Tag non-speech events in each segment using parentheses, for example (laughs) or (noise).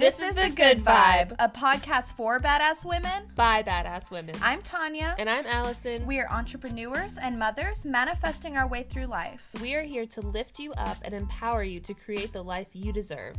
This is The Good Vibe, a podcast for badass women. by badass women. I'm Tonya. and I'm Allyson. We are entrepreneurs and mothers manifesting our way through life. We are here to lift you up and empower you to create the life you deserve.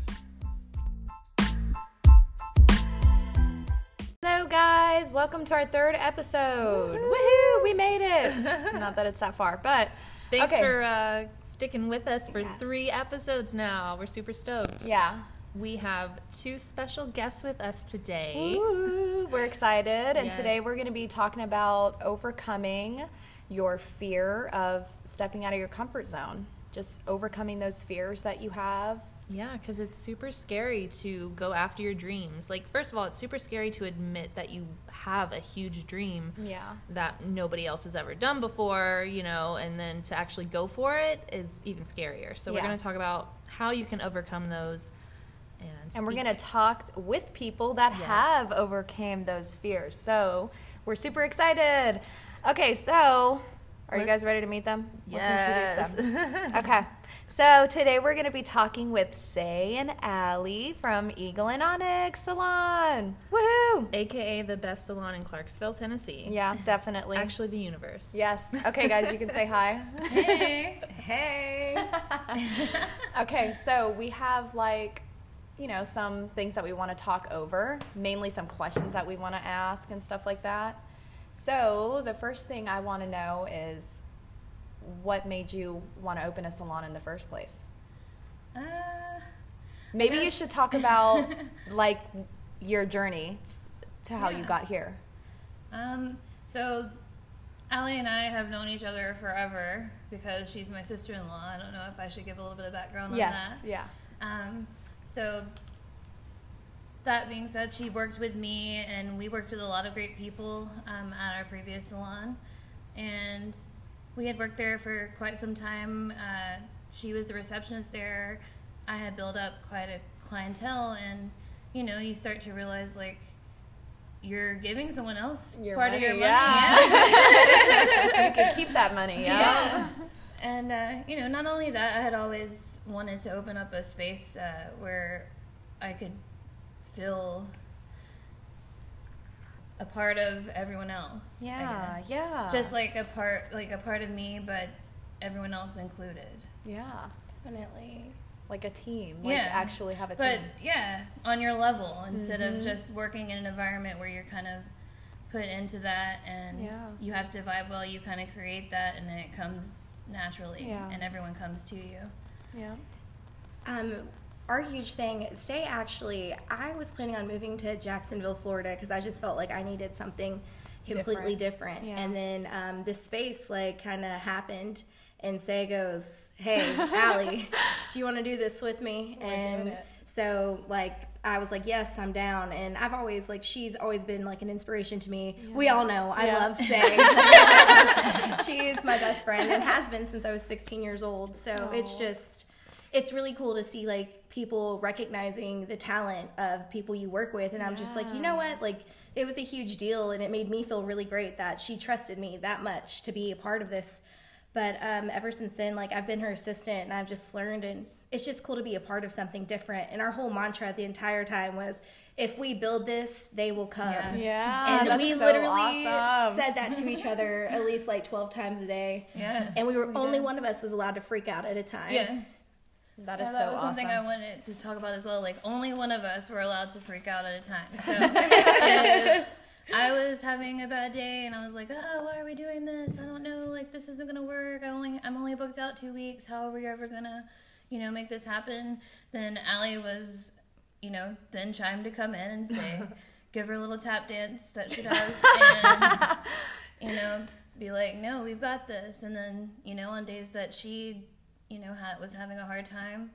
Hello, guys. Welcome to our third episode. Woohoo! We made it. (laughs) Not that it's that far, but Thanks Okay. for uh, sticking with us for Yes. three episodes now. We're super stoked. yeah. We have two special guests with us today. Ooh, we're excited. And Yes. today we're going to be talking about overcoming your fear of stepping out of your comfort zone. Just overcoming those fears that you have. Yeah, because it's super scary to go after your dreams. Like, first of all, it's super scary to admit that you have a huge dream Yeah. that nobody else has ever done before, you know, and then to actually go for it is even scarier. So, we're going to talk about how you can overcome those. And, And we're going to talk with people that Yes. have overcame those fears. So we're super excited. Okay, so are you guys ready to meet them? Yes. Them. (laughs) okay. So today we're going to be talking with Say and Allie from Eagle and Onyx Salon. Woohoo! AKA the best salon in Clarksville, Tennessee. Yeah, definitely. Actually, the universe. Yes. Okay, guys, you can say hi. Hey. (laughs) Hey. (laughs) okay, so we have like, you know, some things that we want to talk over, mainly some questions that we want to ask and stuff like that. So the first thing I want to know is what made you want to open a salon in the first place? Uh, Maybe you should talk about (laughs) like your journey to how you got here. Um, so Allie and I have known each other forever because she's my sister-in-law. I don't know if I should give a little bit of background Yes. on that. Yes, Yeah. Um, so that being said, she worked with me, and we worked with a lot of great people um, at our previous salon, and we had worked there for quite some time. Uh, she was the receptionist there. I had built up quite a clientele, and you know, you start to realize like you're giving someone else Your part money, of your money. yeah. (laughs) you could keep that money. Yeah. Yeah. And, uh, you know, not only that, I had always wanted to open up a space uh, where I could feel a part of everyone else. I Yeah. guess. Yeah. Just like a part, like a part of me, but everyone else included. yeah. Definitely. Like a team. Like Yeah. actually have a But team. But yeah, on your level instead Mm-hmm. of just working in an environment where you're kind of put into that and Yeah. you have to vibe well. You kind of create that, and then it comes naturally, Yeah. and everyone comes to you. Yeah. Um, our huge thing, say actually, I was planning on moving to Jacksonville, Florida, because I just felt like I needed something completely different. Yeah. And then um, this space like kind of happened, and Say goes, "Hey, Allie, (laughs) do you want to do this with me?" and so like I was like, "Yes, I'm down." And I've always like she's always been like an inspiration to me. We all know I Yeah. love (laughs) Say. she is my best friend and has been since I was 16 years old. So it's just it's really cool to see like people recognizing the talent of people you work with and I'm just like, you know what? Like it was a huge deal and it made me feel really great that she trusted me that much to be a part of this. But um, ever since then, like I've been her assistant and I've just learned and it's just cool to be a part of something different. And our whole mantra the entire time was if we build this, they will come. Yeah. Yeah. And that's we so literally awesome. said that to each other (laughs) at least like 12 times a day. Yes. And we were only one of us was allowed to freak out at a time. Yes. That is Yeah, so that was awesome. something I wanted to talk about as well. Like only one of us were allowed to freak out at a time. So (laughs) if I was having a bad day and I was like, "Oh, why are we doing this? I don't know. Like this isn't gonna work. I only I'm only booked out two weeks. How are we ever gonna, you know, make this happen?" Then Allie was, you know, then chimed to come in and say, (laughs) give her a little tap dance that she (laughs) does, and you know, be like, "No, we've got this." And then you know, on days that she you know, ha- was having a hard time,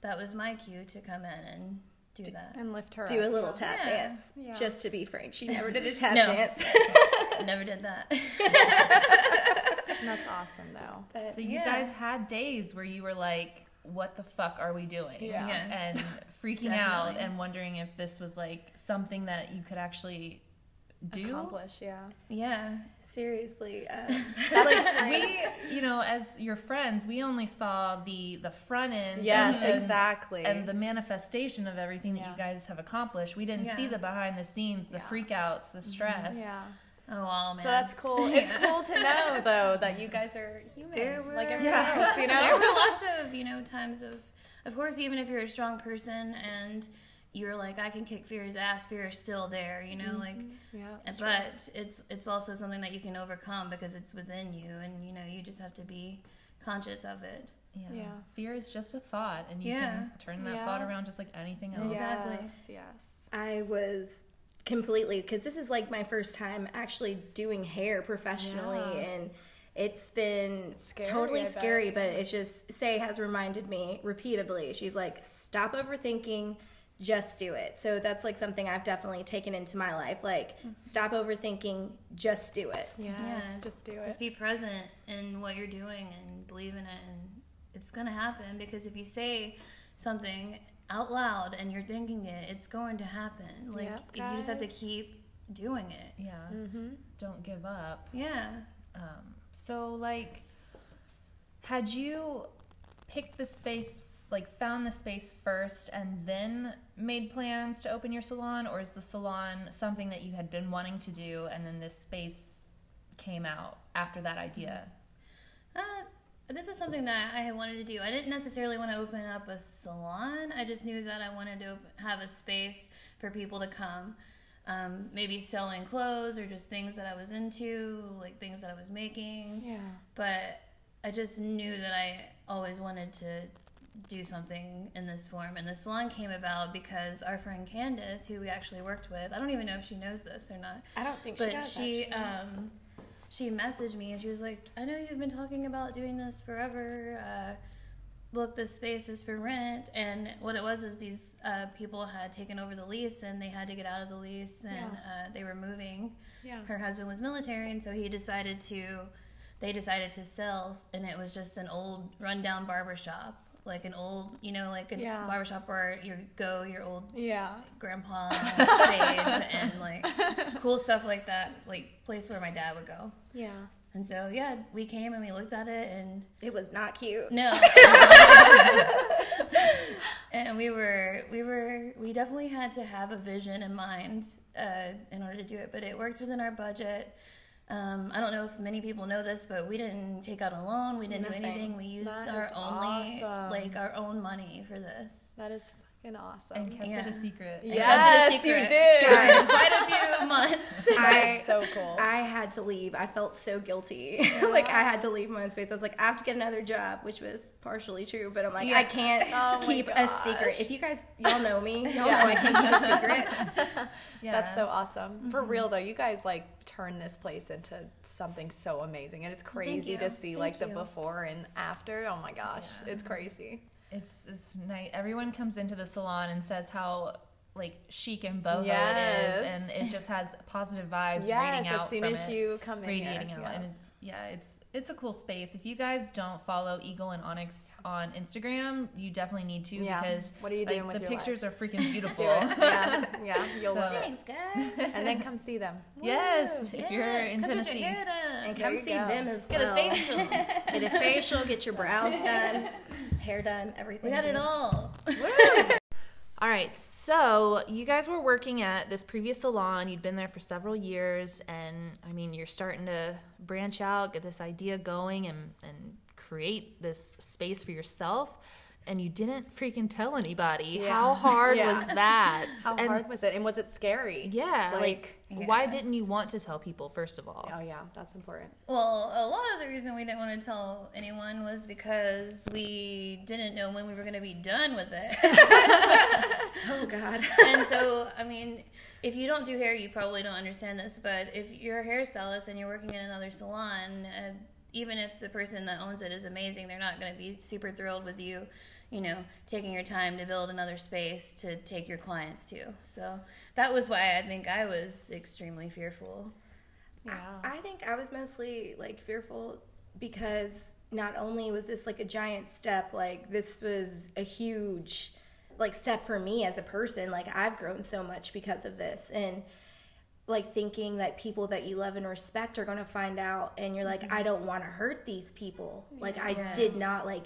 that was my cue to come in and do that. and lift her Do a little tap Yeah. dance. Just to be frank, she never did a (laughs) tap No. dance. Never did that. That's awesome though. But So you Yeah. guys had days where you were like, "What the fuck are we doing?" Yeah. Yes. and (laughs) freaking out and wondering if this was like something that you could actually do. Accomplish, yeah. yeah. seriously, (laughs) um, like we you know, as your friends, we only saw the the front end. Yes, and- exactly. And the manifestation of everything that Yeah. you guys have accomplished. We didn't see the behind the scenes, the Yeah. freakouts, the stress. yeah. Oh, wow, man. So that's cool. (laughs) It's cool to know though that you guys are human, There were, like everyone Yeah. else. You (laughs) know. there were lots of you know times of of course even if you're a strong person and you're like i can kick fear's ass fear is still there you know mm-hmm. like yeah. Uh, it's true. but it's it's also something that you can overcome because it's within you and you know you just have to be conscious of it Yeah. Yeah. Fear is just a thought, and you Yeah. can turn that Yeah. thought around just like anything else. Exactly. Yes. Yes. I was completely because this is like my first time actually doing hair professionally Yeah. and it's been scary, totally I bet. scary but it's just say has reminded me repeatedly she's like stop overthinking just do it so that's like something i've definitely taken into my life like mm-hmm. stop overthinking just do it Yes. Yeah. Just do it. just be present in what you're doing and believe in it and it's gonna happen because if you say something out loud and you're thinking it it's going to happen like Yep, you just have to keep doing it Yeah. mm-hmm. Don't give up. yeah Um, so, like, had you picked the space, like, found the space first and then made plans to open your salon, or is the salon something that you had been wanting to do and then this space came out after that idea? Uh, this is something that I had wanted to do. I didn't necessarily want to open up a salon. I just knew that I wanted to have a space for people to come. Um, maybe selling clothes or just things that I was into, like things that I was making. Yeah. But I just knew that I always wanted to do something in this form. And the salon came about because our friend Candace, who we actually worked with, I don't even know if she knows this or not, i don't think but she does she actually. um she messaged me and she was like i know you've been talking about doing this forever uh look this space is for rent and what it was is these uh, people had taken over the lease and they had to get out of the lease and Yeah. uh, they were moving Yeah. her husband was military and so he decided to they decided to sell and it was just an old rundown barber shop like an old you know like a Yeah. barber shop where you go your old Yeah. grandpa (laughs) fades and like cool stuff like that. It's like place where my dad would go. Yeah. And so yeah, we came and we looked at it and it was not cute no. (laughs) and we were we were we definitely had to have a vision in mind uh, in order to do it, but it worked within our budget. Um, I don't know if many people know this, but we didn't take out a loan. We didn't Nothing. do anything. We used That our only awesome. like our own money for this. That is fucking awesome. And kept it a secret. Yes, kept it a you did. for quite a few (laughs) months. (laughs) That's so cool. I had to leave. I felt so guilty. (laughs) like I had to leave my own space. I was like, I have to get another job, which was partially true, but I'm like, I can't Oh my keep a secret. If you guys y'all know me, y'all Yeah. know I can't keep a secret. Yeah. That's so awesome. Mm-hmm. For real though, you guys like turn this place into something so amazing, and it's crazy to see like the before and after. Oh my gosh, it's crazy. It's it's nice. Everyone comes into the salon and says how like chic and boho it Yes. is, and it just has positive vibes Yes, radiating out as soon from as it, you come in radiating here, out, yeah. and it's yeah, it's it's a cool space. If you guys don't follow Eagle and Onyx on Instagram, you definitely need to Yeah. because What are you like, doing with the your pictures lives? are freaking (laughs) beautiful. (laughs) Yeah, yeah, you'll So- love it. Thanks, guys. And then come see them. (laughs) yes, if you're Yes, in come Tennessee. And come see go. them as well. Get a facial. Get a facial, get your brows done, hair done, everything. we got it all. (laughs) All right, so you guys were working at this previous salon. You'd been there for several years, and I mean, you're starting to branch out, get this idea going, and and create this space for yourself. And you didn't freaking tell anybody. Yeah. How hard (laughs) Yeah. was that? (laughs) How and hard was it? And was it scary? yeah, like, why Yes. didn't you want to tell people first of all? Oh yeah, that's important. Well, a lot of the reason we didn't want to tell anyone was because we didn't know when we were going to be done with it. (laughs) Oh God. and so, I mean, if you don't do hair, you probably don't understand this. But if you're a hairstylist and you're working in another salon, uh, even if the person that owns it is amazing, they're not going to be super thrilled with you, you know, taking your time to build another space to take your clients to. So that was why I think I was extremely fearful. Yeah. I think I was mostly like fearful because not only was this like a giant step, like this was a huge like step for me as a person. Like I've grown so much because of this and like thinking that people that you love and respect are going to find out and you're like I don't want to hurt these people. Like I did not like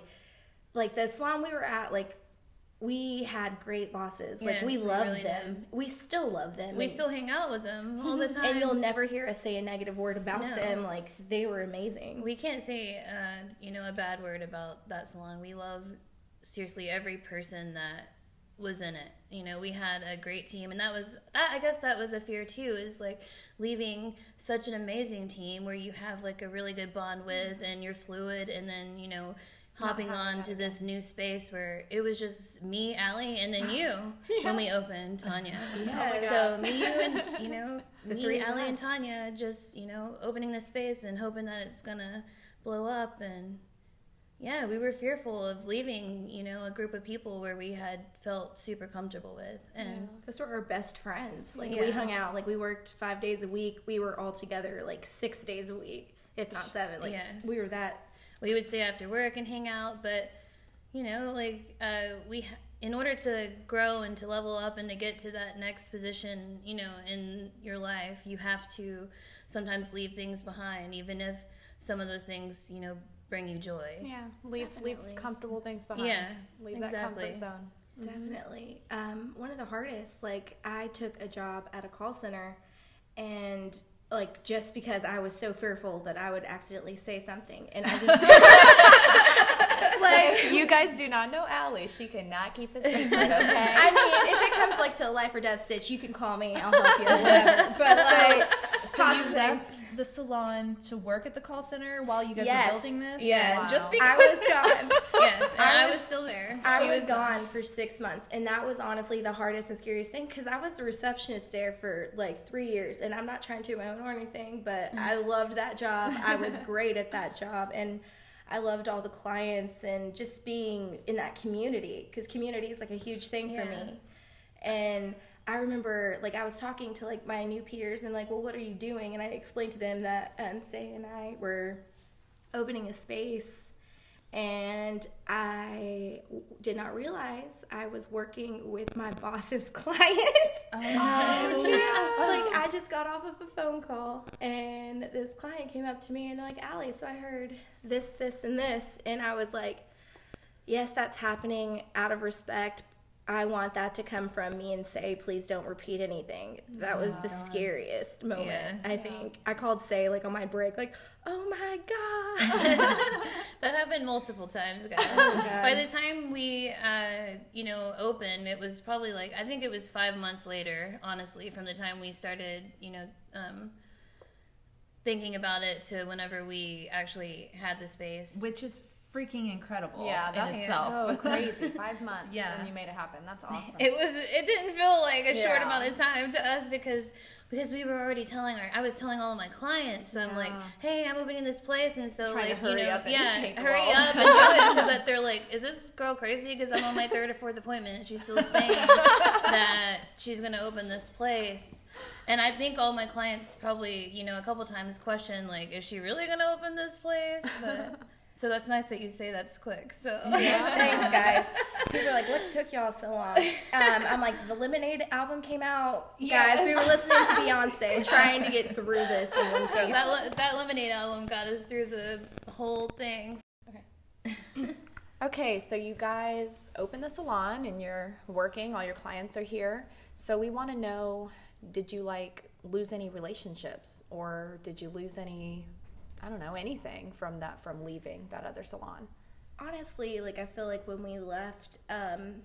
like the salon we were at like we had great bosses. like Yes, we we loved really them. We still love them. We and, still hang out with them all the time. and you'll never hear us say a negative word about No. them. Like they were amazing. We can't say, uh, you know, a bad word about that salon. We love seriously every person that was in it. You know, we had a great team, and that was, that, I guess, that was a fear too. Is like leaving such an amazing team where you have like a really good bond mm-hmm. with, and you're fluid, and then you know. Hopping on to this new space where it was just me, Allie, and then you (laughs) when we opened Tonya. (laughs) Yes. Oh so me, you, and you know, (laughs) The me, three of Allie, and. Tonya, just you know, opening the space and hoping that it's gonna blow up. And yeah, we were fearful of leaving, you know, a group of people where we had felt super comfortable with. And Those were our best friends. Like we hung out. Like we worked five days a week. We were all together like six days a week, if not seven. Like Yes. we were that. we would stay after work and hang out. But you know, like uh, we, in order to grow and to level up and to get to that next position, you know, in your life, you have to sometimes leave things behind, even if some of those things, you know, bring you joy. Yeah, leave Definitely. leave comfortable things behind. Yeah, leave that exactly. comfort zone. Definitely. Um, one of the hardest, like, I took a job at a call center, and, like, just because I was so fearful that I would accidentally say something, and I just. (laughs) like, (laughs) you guys do not know Allie, she cannot keep a secret. (laughs) Okay. I mean, if it comes, like, to a life or death stitch, you can call me, I'll help you, whatever. But, like, So you left the salon to work at the call center while you guys Yes. were building this? Yeah, Wow. just because I was gone. (laughs) Yes, and I I was- was, still there. I She was gone for six months, and that was honestly the hardest and scariest thing because I was the receptionist there for like three years, and I'm not trying to own or anything, but I mm. loved that job. I was (laughs) great at that job, and I loved all the clients and just being in that community because community is like a huge thing for me. And I remember like I was talking to like my new peers and like, well, what are you doing? And I explained to them that um, Say and I were opening a space and I w- did not realize I was working with my (laughs) boss's client. Oh, (laughs) yeah. Like I (laughs) just got off of a phone call and this client came up to me and they're like, Allie, so I heard this, this, and this. And I was like, yes, that's happening out of respect. I want that to come from me and say, please don't repeat anything. That was the scariest moment, I think. I called Say like on my break, like, oh my God. (laughs) that happened multiple times, guys. Oh By the time we, uh, you know, opened, it was probably like I think it was five months later, honestly, from the time we started, you know, um, thinking about it to whenever we actually had the space. Which is freaking incredible Yeah, in that's itself. so (laughs) crazy. Five months, Yeah. and you made it happen. That's awesome. It (laughs) was. It didn't feel like a short amount of time to us because because we were already telling our. I was telling all of my clients, so I'm like, hey, I'm opening this place, and so Trying to like hurry you know, up and yeah, hurry walls. up and do it so (laughs) that they're like, is this girl crazy? Because I'm on my third or fourth appointment, and she's still saying that she's gonna open this place. And I think all my clients probably, you know, a couple times question like, is she really gonna open this place? But so that's nice that you say that's quick. So (laughs) Thanks, guys. People are like, what took y'all so long? Um, I'm like, the Lemonade album came out. Yeah. guys, we were listening to Beyonce, (laughs) trying to get through this in one piece. that that lemonade album got us through the whole thing. Okay. okay, so you guys open the salon and you're working, all your clients are here. So we want to know did you like lose any relationships or did you lose any I don't know, anything from that from leaving that other salon? Honestly, like, I feel like when we left, um,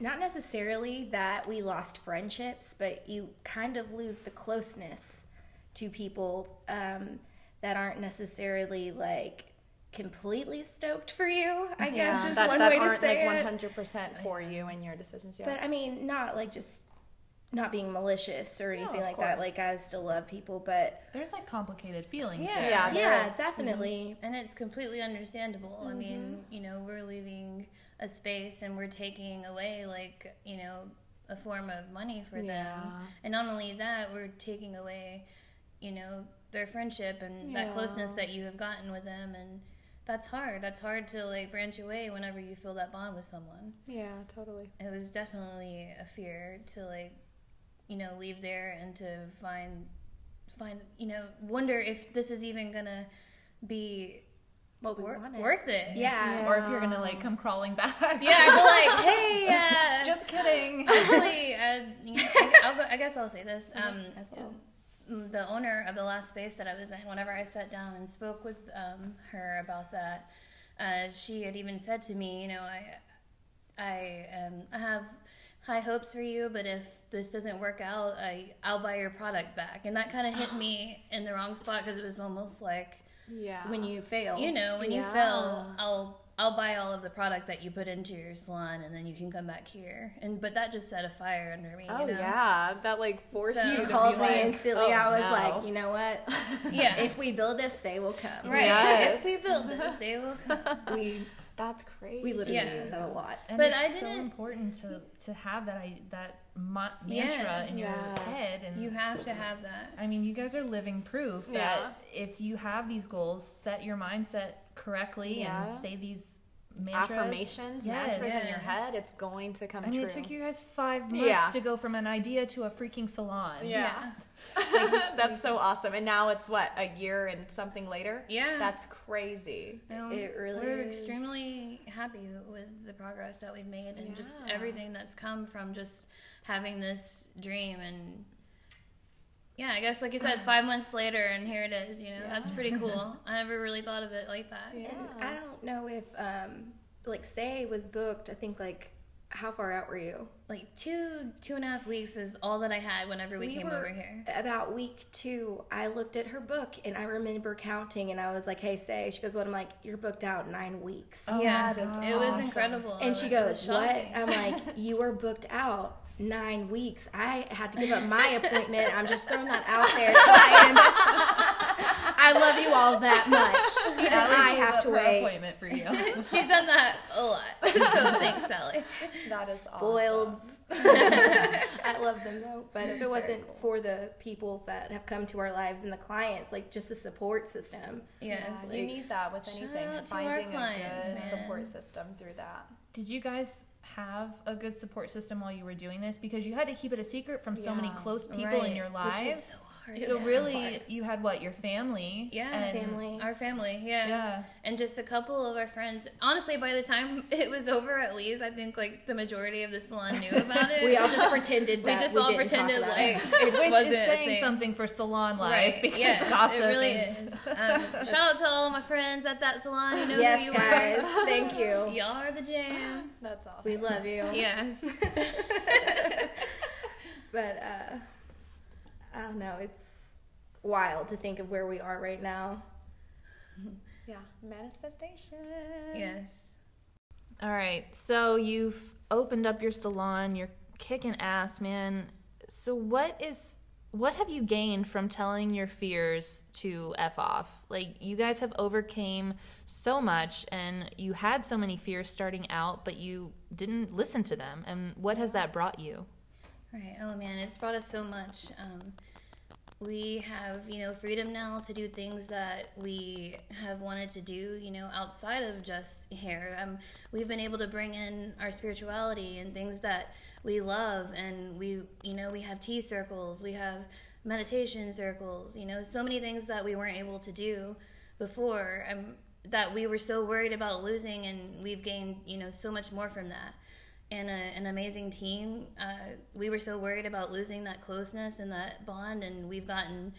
not necessarily that we lost friendships, but you kind of lose the closeness to people um, that aren't necessarily like completely stoked for you. I guess is that, one that way to say like it. 100% for you and your decisions. Yeah. But I mean, not like just not being malicious or anything of like that. Like I still love people, but There's like complicated feelings Yeah. there. Yeah. there yeah, is. definitely. And it's completely understandable. I mm-hmm. mean, you know, we're leaving a space and we're taking away like, you know, a form of money for them. And not only that, we're taking away, you know, their friendship and that closeness that you have gotten with them and that's hard. That's hard to like branch away whenever you feel that bond with someone. yeah, totally. It was definitely a fear to like, you know, leave there and to find find you know wonder if this is even gonna be What we wor- wanted. worth it. Yeah. Or if you're gonna like come crawling back. Yeah, I'd be like, (laughs) hey, uh, Just kidding. actually, uh, you know, (laughs) I, I'll go, I guess I'll say this. Um, as well. the owner of the last space that I was in, whenever I sat down and spoke with um, her about that, uh, she had even said to me, you know, I, I, um, I have high hopes for you, but if this doesn't work out, I, I'll buy your product back. And that kind of hit (gasps) me in the wrong spot because it was almost like, yeah. When you fail. you know, when you fail, I'll. I'll buy all of the product that you put into your salon, and then you can come back here. And but that just set a fire under me. Oh you know? yeah, that like forced So- you you to called be me like, instantly. oh, I was no. like, you know what? (laughs) yeah. If we build this, they will come. Right. Yes. (laughs) If we build this, they will (laughs) come. We That's crazy. we literally Yeah. said that a lot. And But it's I so didn't- important to to have that I, that ma- mantra Yes. in your Yes. head. And You have to have that. I mean, you guys are living proof that if you have these goals, set your mindset correctly Yeah. and say these mantras. affirmations, Yes. mantras in your head. It's going to come I mean, true. it took you guys five months Yeah. to go from an idea to a freaking salon. Yeah. (laughs) That's so awesome. And now it's what a year and something later. Yeah. That's crazy. No, It really We're is. extremely happy with the progress that we've made and just everything that's come from just having this dream and yeah, I guess like you said, (sighs) five months later and here it is. You know, that's pretty cool. (laughs) I never really thought of it like that. Yeah. And I don't know if um like say was booked. I think like how far out were you? Like two two and a half weeks is all that I had whenever we, came were over here. About week two, I looked at her book and I remember counting and I was like, "Hey, say." She goes, "What?" I'm like, "You're booked out nine weeks." yeah, that is it was awesome. incredible. And she goes, "What?" I'm like, (laughs) "You were booked out nine weeks. I had to give up my (laughs) appointment. I'm just throwing that out there. I, am, (laughs) I love you all that much, and Allie I have to her wait." appointment for you. (laughs) She's done that a lot. So thanks, Sally. That is Spoiled. awesome. I love them though, but if it wasn't for the people that have come to our lives and the clients, like just the support system, Yes. Yeah, you need that with anything. out to Finding a good man. support system through that. Did you guys have a good support system while you were doing this? Because you had to keep it a secret from so many close people Right, in your lives. So hard. So It's really, hard. you had what your family? Yeah. and family. Our family, yeah. Yeah. And just a couple of our friends. Honestly, by the time (laughs) it was over, at least I think like the majority of the salon knew (laughs) about it. we all just pretended we just we all didn't pretended like it. it wasn't is a saying thing. something for salon life Right. (laughs) because yes, gossip it really is. is. Um, shout out to all of my friends at that salon. You know who yes, you guys, thank you. Y'all are the jam. That's awesome. We love you. Yes. But uh, I don't know. It's wild to think of where we are right now. (laughs) Yeah, manifestation. yes. All right. So you've opened up your salon. You're kicking ass, man. So what is what have you gained from telling your fears to f off? Like you guys have overcame so much and you had so many fears starting out, but you didn't listen to them. And what has that brought you? Right. Oh man, it's brought us so much. Um, we have, you know, freedom now to do things that we have wanted to do, you know, outside of just hair. Um, we've been able to bring in our spirituality and things that we love, and we, you know, we have tea circles, we have meditation circles, you know, so many things that we weren't able to do before. Um, that we were so worried about losing, and we've gained, you know, so much more from that and a, an amazing team. Uh, we were so worried about losing that closeness and that bond, and we've gotten,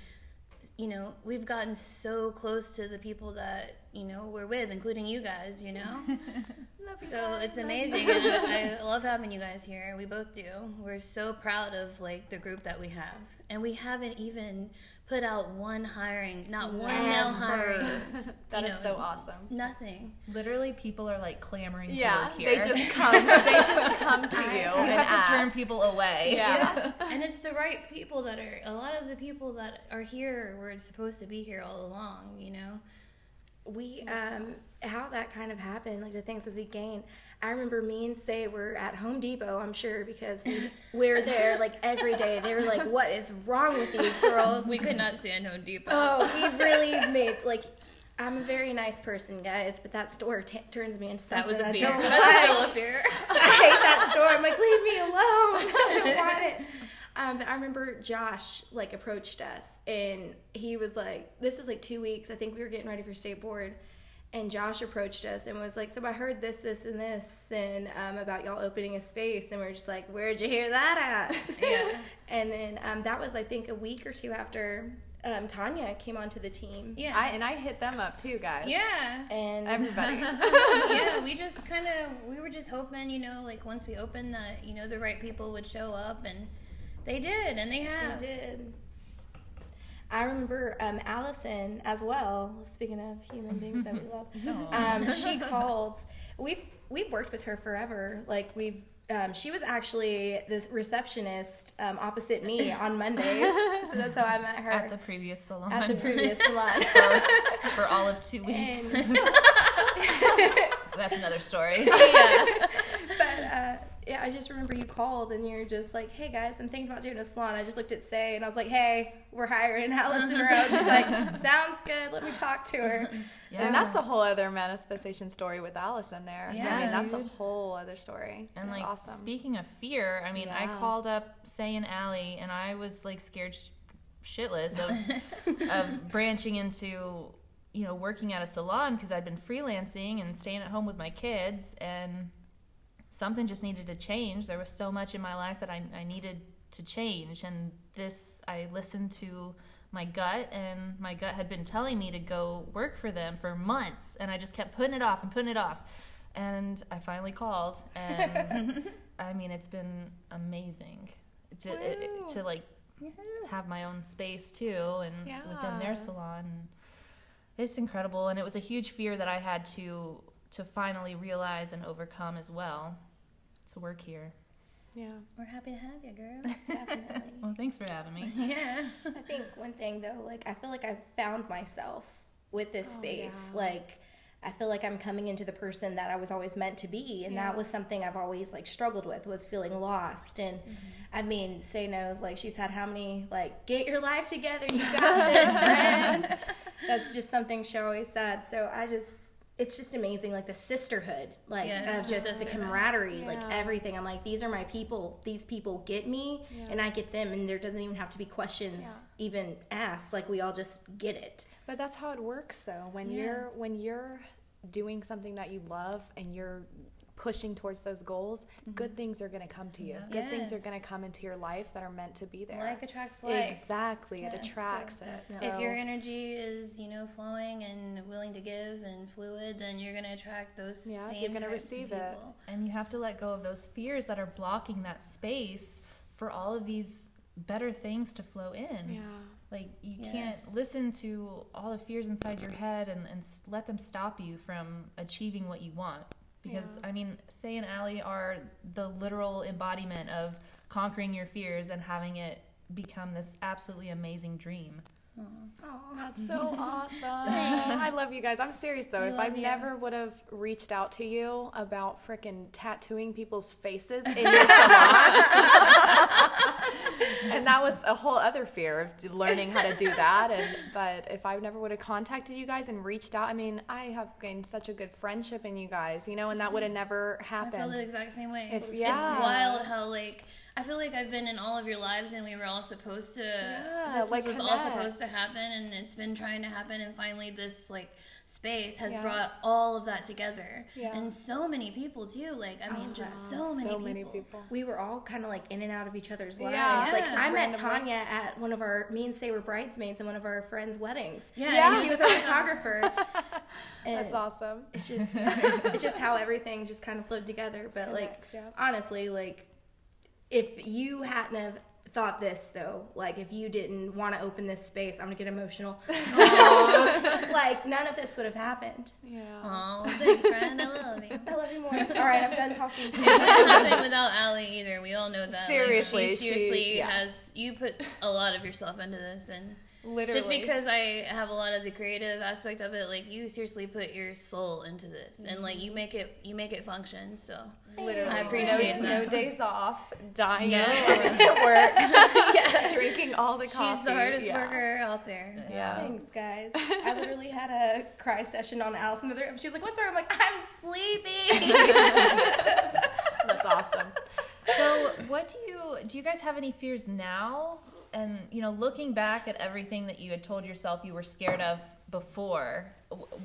you know, we've gotten so close to the people that you know we're with, including you guys. You know, (laughs) so it's amazing, I love having you guys here. We both do. We're so proud of like the group that we have, and we haven't even put out one hiring, not one now hiring. (laughs) That you is know, so awesome. Nothing. Literally, people are like clamoring Yeah, to work here. they just come. they just (laughs) come to you. you and have to turn people away. Yeah. (laughs) and it's the right people that are a lot of the people that are here were supposed to be here all along you know we um how that kind of happened like the things with the gain i remember me and say were at home depot i'm sure because we (laughs) we're there like every day they were like what is wrong with these girls we could not stand home depot oh we (laughs) really made like i'm a very nice person guys but that store t- turns me into something that was a fear that's like. still a fear (laughs) I hate that store. I'm like, leave me alone. I don't want it. Um, but I remember Josh like approached us, and he was like, "This was like two weeks. I think we were getting ready for state board." And Josh approached us and was like, "So I heard this, this, and this, and um, about y'all opening a space." And we are just like, "Where'd you hear that at?" (laughs) (laughs) Yeah. and then um, that was, I think, a week or two after um, Tonya came onto the team. Yeah. I, and I hit them up too, guys. yeah. And Everybody. (laughs) yeah, we just kind of we were just hoping, you know, like once we opened that, you know, the right people would show up, and they did, and they have. did. I remember um, Allyson as well. Speaking of human beings that we (laughs) love, um, (laughs) she called. We've we've worked with her forever. Like we've. Um, she was actually the receptionist um, opposite me on Mondays, (laughs) so that's how I met her At the previous salon. at the previous salon. for all of two weeks. And- That's another story. yeah. But yeah, I just remember you called and you're just like, "Hey guys, I'm thinking about doing a salon." I just looked at Say and I was like, "Hey, we're hiring (laughs) Allyson (laughs) Roe." She's like, "Sounds good. Let me talk to her." Yeah. (laughs) And that's a whole other manifestation story with Allyson there. I Yeah, mean, that's a whole other story. And That's like awesome. speaking of fear, I mean, I called up Say and Allie, and I was like scared shitless of of branching into you know working at a salon because I'd been freelancing and staying at home with my kids, and something just needed to change. There was so much in my life that I, I needed to change, and this I listened to my gut and my gut had been telling me to go work for them for months and I just kept putting it off and putting it off. And I finally called and (laughs) I mean it's been amazing to it, to like have my own space too and within their salon. It's incredible and it was a huge fear that I had to to finally realize and overcome as well to work here yeah. We're happy to have you, girl. Definitely. well thanks for having me (laughs) yeah. I think one thing though, like I feel like I've found myself with this oh, space. Like I feel like I'm coming into the person that I was always meant to be, and that was something I've always like struggled with was feeling lost. And mm-hmm. I mean, say knows like she's had how many like get your life together, you (laughs) got this, friend. That's just something she always said. So I just. It's just amazing, like the sisterhood, like Yes, of just the sisterhood. camaraderie, like everything. I'm like, these are my people. These people get me, and I get them, and there doesn't even have to be questions even asked. Like we all just get it. But that's how it works though. When Yeah. you're when you're doing something that you love and you're pushing towards those goals, mm-hmm. good things are going to come to you. Good things are going to come into your life that are meant to be there. Like attracts like. Exactly. It Yeah, so attracts it. If your energy is, you know, flowing and willing to give and fluid, then you're gonna attract those Yeah, same you're gonna types of receive it. people. and you have to let go of those fears that are blocking that space for all of these better things to flow in yeah. like you Yes. can't listen to all the fears inside your head and, and let them stop you from achieving what you want because i mean say and Allie are the literal embodiment of conquering your fears and having it become this absolutely amazing dream Oh, that's so (laughs) awesome. I love you guys. I'm serious though. We if I you. never would have reached out to you about freaking tattooing people's faces in your (laughs) salon, and that was a whole other fear of learning how to do that. And but if I never would have contacted you guys and reached out, I mean, I have gained such a good friendship in you guys, you know, and that would have never I feel happened. the exact same way. If- It's wild how like I feel like I've been in all of your lives and we were all supposed to Yeah, this like, was all supposed to happen and it's been trying to happen and finally this like space has Yeah. brought all of that together. Yeah. And so many people too. Like I mean just so oh, many so people. many people. We were all kind of like in and out of each other's lives. Yeah. Like Just I met randomly. Tonya at one of our me and Say were bridesmaids in one of our friends' weddings. Yeah, Yeah. She was our photographer. (laughs) And That's awesome. It's just (laughs) it's just how everything just kind of flowed together. But like Connects, yeah. honestly, like if you hadn't have thought this though, like if you didn't want to open this space, I'm gonna get emotional. (laughs) like none of this would have happened. Yeah. Oh, thanks, friend. I love you. I love you more. All right, I'm done talking. (laughs) It wouldn't happen without Allie either. We all know that. Seriously, she she- seriously yeah. has. You put a lot of yourself into this, and Literally. just because I have a lot of the creative aspect of it, like you seriously put your soul into this, and like you mm-hmm. make it, you make it function. So Literally. I appreciate no, that. no days off, dying Yeah. to work, (laughs) yeah. (laughs) drinking all the coffee. she's the hardest yeah. worker out there. Yeah. Thanks, guys. (laughs) I literally had a cry session on Alice in the room. She's like, "What's wrong?" I'm like, "I'm sleepy." That's awesome. so what do you do? You guys have any fears now? And you know, looking back at everything that you had told yourself you were scared of before,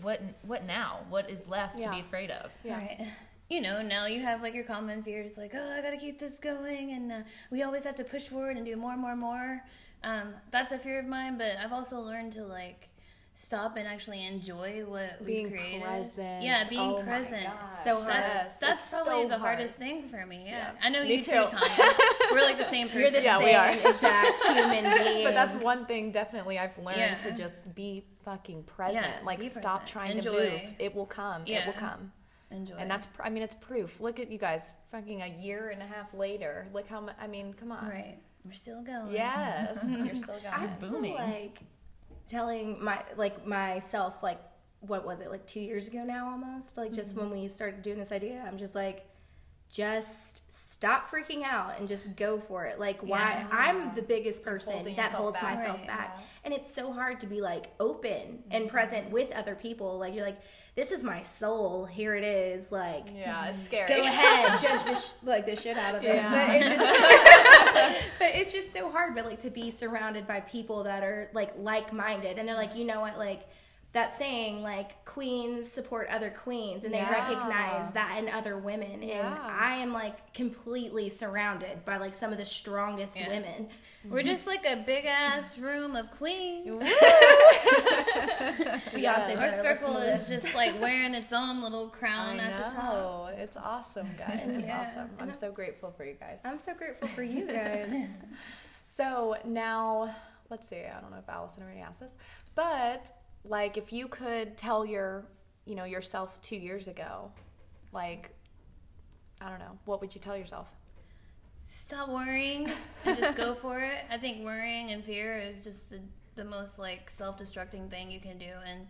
what what now? What is left to be afraid of? Yeah. Right. (laughs) You know, now you have like your common fears, like, oh, I gotta keep this going, and uh, we always have to push forward and do more, more, more. Um, that's a fear of mine, but I've also learned to like stop and actually enjoy what Being we've created. present. Yeah, being Oh my present. gosh. So hard. That's that's it's probably so the hard. hardest thing for me. Yeah, Yeah. I know Me you too, too. Tonya. We're like the same person. (laughs) You're the Yeah, we same are. exact human (laughs) being. But that's one thing definitely I've learned Yeah. to just be fucking present. Yeah, like be stop present. trying Enjoy. to move. It will come. It will come. Enjoy. And that's I mean it's proof. Look at you guys fucking a year and a half later. Look how much I mean, come on. right. We're still going. Yes, (laughs) you're still going. I going. feel booming. like telling my like myself like what was it like two years ago now almost? Like just mm-hmm. when we started doing this idea i'm just like just stop freaking out and just go for it like why i'm the biggest person holding that holds back. myself Right. back and it's so hard to be like open and present with other people like you're like this is my soul here it is like Yeah, it's mm-hmm. scary. go ahead, (laughs) judge the sh- like the shit out of it. Yeah. But it's just, (laughs) but it's just so hard. But like to be surrounded by people that are like like-minded, and they're like, you know what, like that saying, like queens support other queens, and they Yeah. recognize that in other women. And Yeah. I am like completely surrounded by like some of the strongest Yeah. women. We're just like a big ass room of queens. Beyonce (laughs) Yes. Our circle is just like wearing its own little crown I at the top. It's awesome, guys. It's Yeah. awesome. I'm so grateful for you guys. I'm so grateful for you (laughs) guys. So now, let's see. I don't know if Allyson already asked this, but like, if you could tell your, you know, yourself two years ago, like, I don't know, what would you tell yourself? Stop worrying and just go (laughs) for it. I think worrying and fear is just the, the most like self-destructing thing you can do and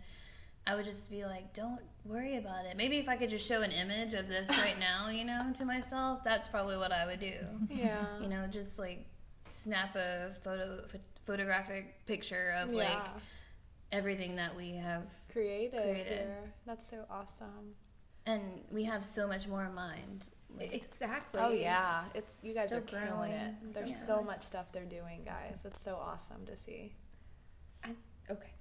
I would just be like, don't worry about it. Maybe if I could just show an image of this (laughs) right now, you know, to myself, that's probably what I would do. Yeah. You know, just like snap a photo ph- photographic picture of like yeah. Everything that we have Creative. created. here. That's so awesome. and we have so much more in mind. exactly. Oh yeah, it's you guys Still are killing growing. it. There's Yeah. so much stuff they're doing, guys. It's so awesome to see. Okay.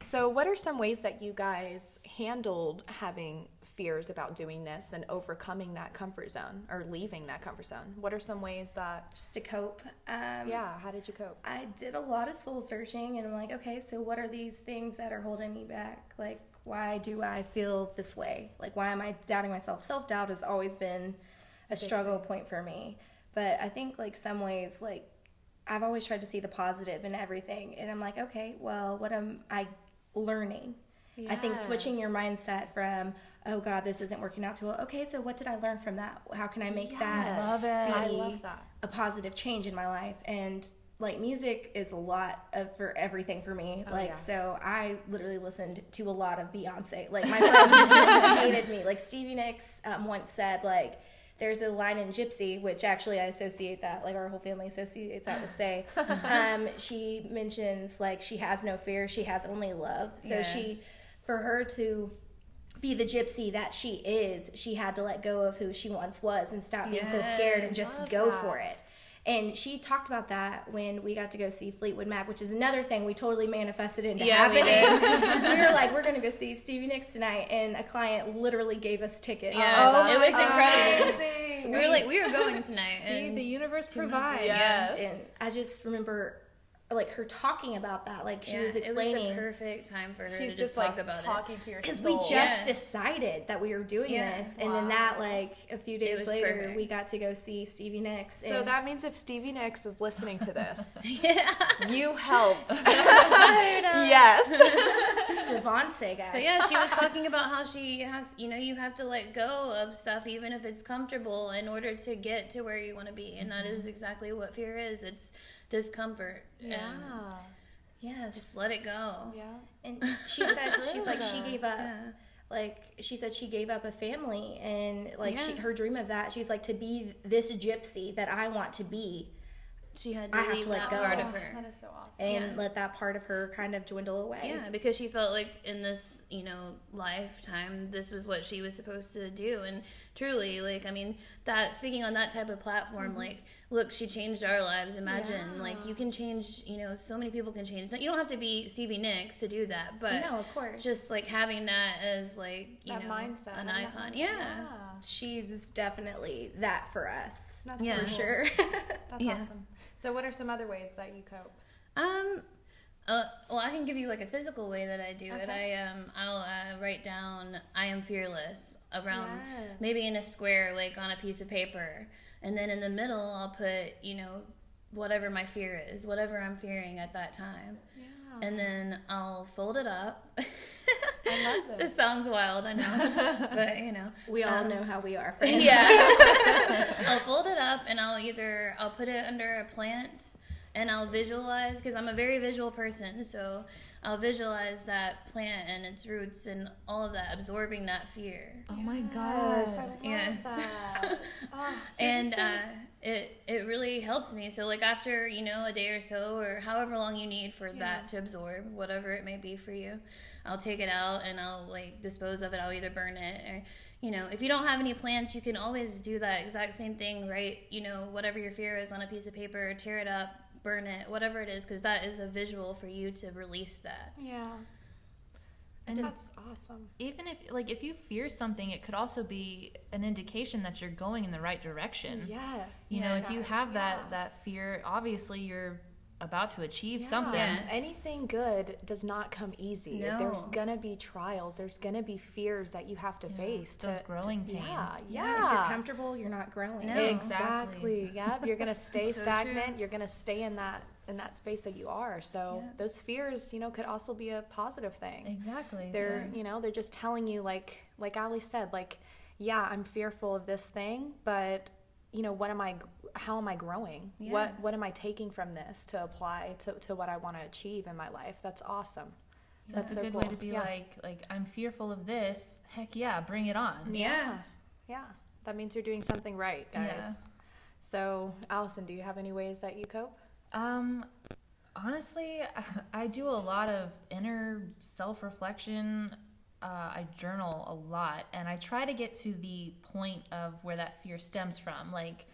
So, what are some ways that you guys handled having fears about doing this and overcoming that comfort zone or leaving that comfort zone? What are some ways that, Just to cope. Um, yeah, how did you cope? I did a lot of soul searching and I'm like, okay, so what are these things that are holding me back? Like, why do I feel this way? Like, why am I doubting myself? Self doubt has always been a struggle point for me. But I think, like, some ways, like, I've always tried to see the positive in everything. And I'm like, okay, well, what am I learning? I think switching your mindset from, oh God, this isn't working out too well okay, so what did I learn from that? How can I make that Love it. I love that. a positive change in my life? And like music is a lot of for everything for me. like yeah. so I literally listened to a lot of Beyonce. Like my friends (laughs) hated me. Like Stevie Nicks um, once said like there's a line in Gypsy, which actually I associate that, like our whole family associates that with say. (laughs) um, she mentions like she has no fear, she has only love. So she, for her to be the gypsy that she is, she had to let go of who she once was and stop being so scared and just go that. for it. And she talked about that when we got to go see Fleetwood Mac, which is another thing we totally manifested into Yeah, we happening. (laughs) we were like, we're gonna go see Stevie Nicks tonight, and a client literally gave us tickets. Yeah, Oh, it was incredible. amazing. We were like, we were going tonight. See, and the universe two months provides. ago. Yes. And I just remember, like her talking about that, like she yeah, was explaining. it was explaining. the perfect time for her She's to just just, like talk about talking to your because we just Yes. decided that we were doing Yeah. this, and then that like a few days later, perfect. we got to go see Stevie Nicks. So that means if Stevie Nicks is listening to this. (laughs) Yeah. you helped. (laughs) yes. (laughs) it's Devonse, guys. But yeah, she was talking about how she has, you know, you have to let go of stuff even if it's comfortable in order to get to where you want to be. And that mm-hmm. is exactly what fear is. It's discomfort. Yeah. And yes. Just let it go. Yeah. And (laughs) she said she's like she gave up. Yeah. Like she said she gave up a family and like she her dream of that. She's like to be this gypsy that I want to be. She had to I have leave to let that go. part of Oh, her. That is so awesome. and Yeah. let that part of her kind of dwindle away. Yeah, because she felt like in this, you know, lifetime, this was what she was supposed to do. And truly, like, I mean, that speaking on that type of platform, mm-hmm. like, look, she changed our lives. Imagine, like, you can change, you know, so many people can change. You don't have to be Stevie Nicks to do that, but No, of course. just like having that as, like, you That know, mindset, an icon. mindset, Yeah. she's definitely that for us. That's Yeah. for cool. sure. (laughs) That's Yeah. awesome. So, what are some other ways that you cope? Um. Uh, well, I can give you like a physical way that I do it. I um, I'll uh, write down "I am fearless" around Yes. maybe in a square, like on a piece of paper, and then in the middle, I'll put you know whatever my fear is, whatever I'm fearing at that time, Yeah. And then I'll fold it up. (laughs) I love this. It sounds wild, I know, (laughs) but you know. we all Um, know how we are. yeah (laughs) i'll fold it up and i'll either i'll put it under a plant and i'll visualize because i'm a very visual person so i'll visualize that plant and its roots and all of that absorbing that fear. Oh my Yes, I god. love (laughs) Yes. Oh, (laughs) and uh, it it really helps me. So like after you know a day or so or however long you need for that to absorb whatever it may be for you i'll take it out and i'll like dispose of it. I'll either burn it or you know if you don't have any plants you can always do that exact same thing right you know whatever your fear is on a piece of paper tear it up burn it whatever it is because that is a visual for you to release that yeah. And That's awesome. even if like if you fear something, it could also be an indication that you're going in the right direction. Yes. You know, if you have that yeah. that fear, obviously you're about to achieve Yeah. something. Yes. Anything good does not come easy. No. There's gonna be trials. There's gonna be fears that you have to face. those to, growing to, pains. Yeah, Yeah, yeah. If you're comfortable, you're not growing. No. Exactly. yep. You're gonna (laughs) stay So stagnant. true. You're gonna stay in that in that space that you are. So Yeah. those fears, you know, could also be a positive thing. Exactly. They're, so- you know, they're just telling you like like Allie said, like, yeah, I'm fearful of this thing, but you know, what am I how am I growing? Yeah. What what am I taking from this to apply to, to what I want to achieve in my life? That's awesome. that's, that's a so good cool. way to be Yeah. like like I'm fearful of this. Heck yeah, bring it on. yeah Yeah. That means you're doing something right, guys. Yeah. So, Allyson, do you have any ways that you cope? Um, honestly, (laughs) I do a lot of inner self reflection. Uh, I journal a lot, and I try to get to the point of where that fear stems from. Like,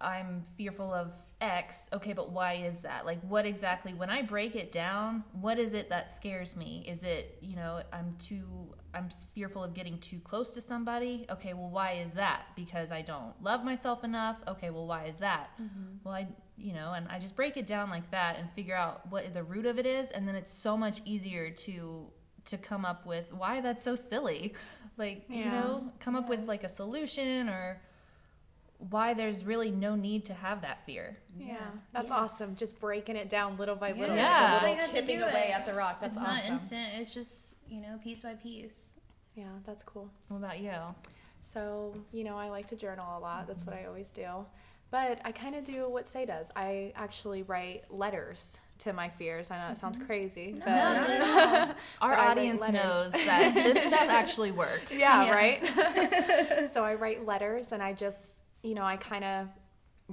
I'm fearful of X. Okay, but why is that? Like, what exactly? When I break it down, what is it that scares me? Is it, you know, I'm too, I'm fearful of getting too close to somebody? Okay, well, why is that? Because I don't love myself enough? Okay, well, why is that? Well, I, you know, and I just break it down like that and figure out what the root of it is, and then it's so much easier to to come up with why that's so silly. Like, you know, come up with like a solution or why there's really no need to have that fear. Yeah. That's awesome. Just breaking it down little by little. Yeah. like a That's how little you have to chipping away it. at the rock. That's it's awesome. not instant it's just you know piece by piece Yeah, that's cool. What about you? So, you know, I like to journal a lot. That's what I always do. But I kind of do what Say does. I actually write letters to my fears. I know it sounds crazy, but (laughs) Our But audience knows that this stuff (laughs) actually works. yeah, Yeah. right. (laughs) so I write letters and I just, you know, I kind of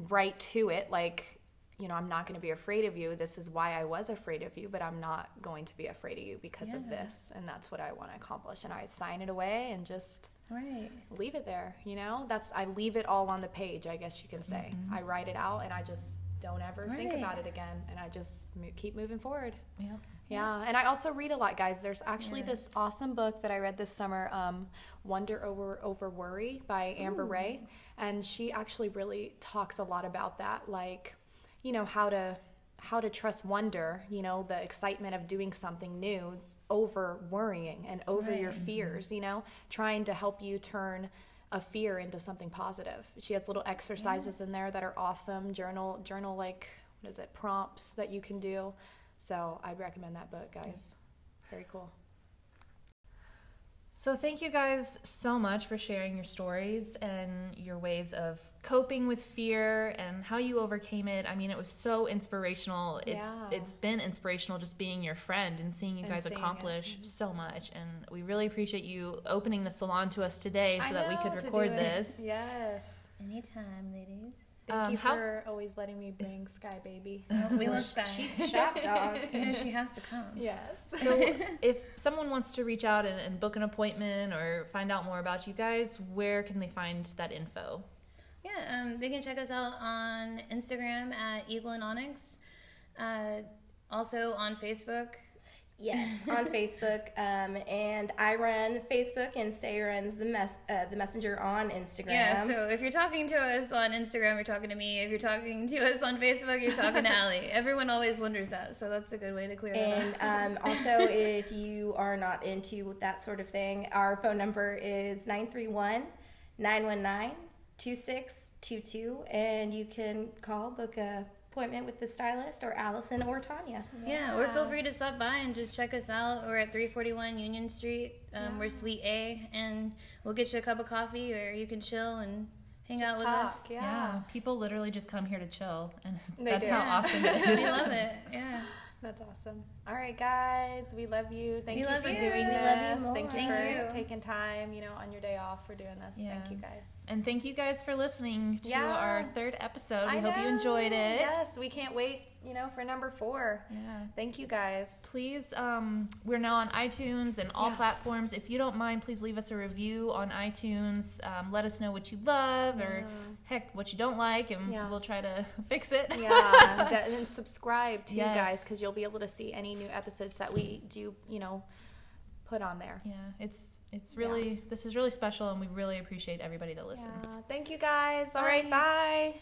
write to it like, you know, I'm not going to be afraid of you. This is why I was afraid of you, but I'm not going to be afraid of you because of this. And that's what I want to accomplish. And I sign it away and just right leave it there, you know? That's I leave it all on the page, I guess you can say. I write it out and I just don't ever think about it again and I just mo- keep moving forward. Yep. Yeah, and I also read a lot, guys. There's actually this awesome book that I read this summer, um, "Wonder Over Over Worry" by Amber Rae, and she actually really talks a lot about that, like, you know, how to how to trust wonder, you know, the excitement of doing something new over worrying and over your fears, you know, trying to help you turn a fear into something positive. She has little exercises in there that are awesome. Journal journal like what is it prompts that you can do. So I'd recommend that book, guys. Very cool. So, thank you guys so much for sharing your stories and your ways of coping with fear and how you overcame it. I mean, it was so inspirational. It's Yeah. it's been inspirational just being your friend and seeing you And guys seeing it. accomplish mm-hmm. so much. And we really appreciate you opening the salon to us today so I that we could record this. (laughs) Yes. anytime ladies Thank Um, you how- for always letting me bring Sky Baby. (laughs) We love Sky. She's a (laughs) shop dog. you know she has to come. Yes. So, (laughs) if someone wants to reach out and, and book an appointment or find out more about you guys, where can they find that info? Yeah, um, they can check us out on Instagram at Eagle and Onyx. Uh, also on Facebook. Yes, on (laughs) Facebook, um, and I run Facebook, and Say runs the mess uh, the messenger on Instagram. Yeah, so if you're talking to us on Instagram, you're talking to me. If you're talking to us on Facebook, you're talking to (laughs) Allie. Everyone always wonders that, so that's a good way to clear that up. And um, (laughs) also, if you are not into that sort of thing, our phone number is 931 919 2622, and you can call, book a appointment with the stylist or Allyson or Tonya. Yeah, or feel free to stop by and just check us out. We're at 341 Union Street. Um, We're Suite A, and we'll get you a cup of coffee, or you can chill and hang out with us. Yeah. people literally just come here to chill, and They that's do. how Yeah. awesome it (laughs) is. We love it. Yeah. That's awesome. All right, guys, we love you. Thank We you for you. doing We this. you. Thank you Thank for you. taking time, you know, on your day off for doing this. Yeah. Thank you, guys. And thank you guys for listening to Yeah. our third episode. We I hope you enjoyed it. Yes, we can't wait, you know, for number four. Yeah. Thank you, guys. Please, um, we're now on iTunes and all Yeah. platforms. If you don't mind, please leave us a review on iTunes. Um, let us know what you love or heck, what you don't like, and Yeah. we'll try to (laughs) fix it. Yeah, (laughs) de- and subscribe too, Yes. guys, because you'll be able to see any new episodes that we do, you know, put on there. yeah, it's it's really this is really special, and we really appreciate everybody that listens. Yeah. Thank you, guys. All right, bye.